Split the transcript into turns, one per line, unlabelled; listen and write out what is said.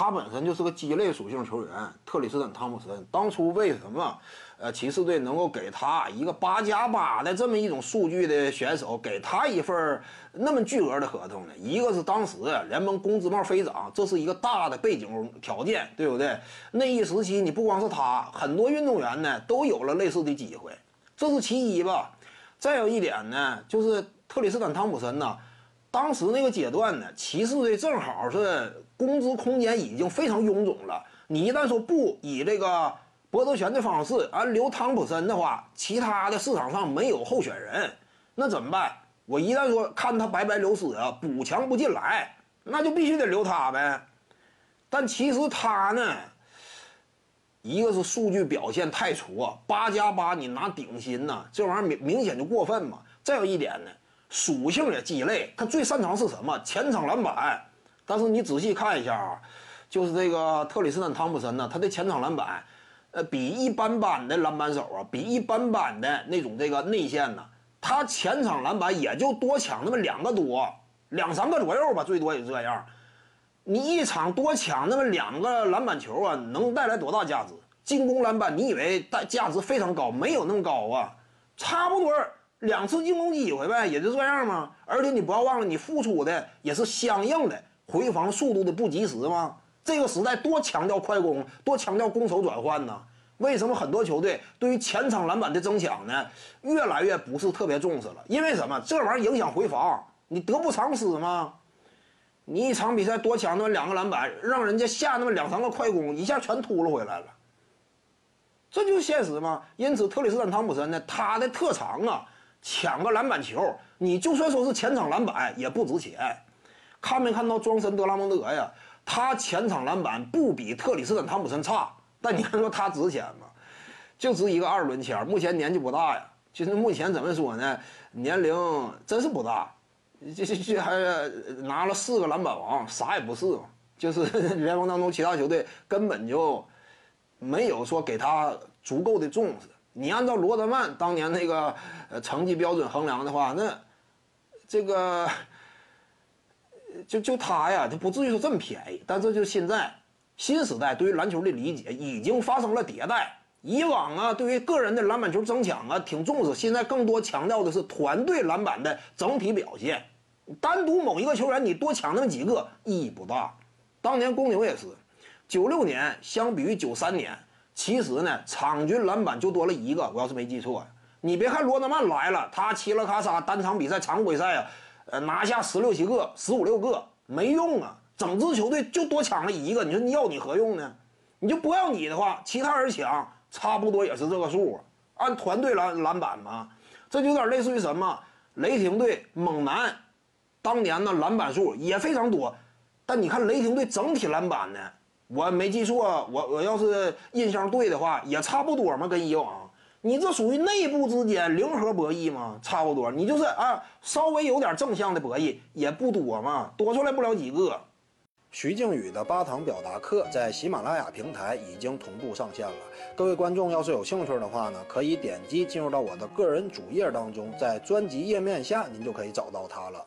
他本身就是个鸡肋属性球员，特里斯坦·汤普森。当初为什么，呃，骑士队能够给他一个八加八的这么一种数据的选手，给他一份那么巨额的合同呢？一个是当时联盟工资帽飞涨，这是一个大的背景条件，对不对？那一时期，你不光是他，很多运动员呢都有了类似的机会，这是其一吧。再有一点呢，就是特里斯坦·汤普森呢。当时那个阶段呢，骑士队正好是工资空间已经非常臃肿了。你一旦说不以这个博德权的方式啊留汤普森的话，其他的市场上没有候选人，那怎么办？我一旦说看他白白流失啊，补强不进来，那就必须得留他呗。但其实他呢，一个是数据表现太挫，八加八你拿顶薪呐，这玩意儿明明显就过分嘛。再有一点呢。属性也鸡肋，他最擅长是什么？前场篮板。但是你仔细看一下啊，就是这个特里斯坦·汤普森呢，他的前场篮板，呃，比一般般的篮板手啊，比一般般的那种这个内线呢，他前场篮板也就多抢那么两个多，两三个左右吧，最多也这样。你一场多抢那么两个篮板球啊，能带来多大价值？进攻篮板，你以为带价值非常高？没有那么高啊，差不多。两次进攻机会呗，也就这样嘛。而且你不要忘了，你付出的也是相应的回防速度的不及时嘛。这个时代多强调快攻，多强调攻守转换呢？为什么很多球队对于前场篮板的争抢呢，越来越不是特别重视了？因为什么？这玩意儿影响回防，你得不偿失吗？你一场比赛多抢那么两个篮板，让人家下那么两三个快攻，一下全秃噜回来了，这就是现实嘛。因此，特里斯坦·汤普森呢，他的特长啊。抢个篮板球，你就算说是前场篮板也不值钱。看没看到庄神德拉蒙德呀？他前场篮板不比特里斯坦汤普森差，但你看说他值钱吗？就值一个二轮签。目前年纪不大呀，其实目前怎么说呢？年龄真是不大，这这这还拿了四个篮板王，啥也不是嘛。就是 联盟当中其他球队根本就没有说给他足够的重视。你按照罗德曼当年那个呃成绩标准衡量的话，那这个就就他呀，他不至于说这么便宜。但这就现在新时代对于篮球的理解已经发生了迭代。以往啊，对于个人的篮板球争抢啊挺重视，现在更多强调的是团队篮板的整体表现。单独某一个球员你多抢那么几个意义不大。当年公牛也是，九六年相比于九三年。其实呢，场均篮板就多了一个，我要是没记错。你别看罗德曼来了，他嘁了咔嚓单场比赛常规赛啊，呃拿下十六七个、十五六个，没用啊。整支球队就多抢了一个，你说你要你何用呢？你就不要你的话，其他人抢差不多也是这个数啊。按团队篮篮板嘛，这就有点类似于什么？雷霆队猛男当年呢篮板数也非常多，但你看雷霆队整体篮板呢？我没记错，我我要是印象对的话，也差不多嘛，跟以往。你这属于内部之间零和博弈嘛，差不多。你就是啊，稍微有点正向的博弈也不多嘛，多出来不了几个。
徐静宇的八堂表达课在喜马拉雅平台已经同步上线了，各位观众要是有兴趣的话呢，可以点击进入到我的个人主页当中，在专辑页面下您就可以找到它了。